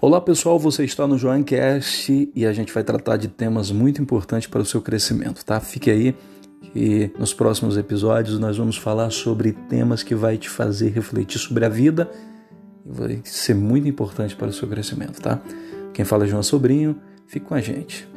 Olá pessoal, você está no Joancast e a gente vai tratar de temas muito importantes para o seu crescimento, tá? Fique aí que nos próximos episódios nós vamos falar sobre temas que vai te fazer refletir sobre a vida e vai ser muito importante para o seu crescimento, tá? Quem fala é João Sobrinho, fique com a gente.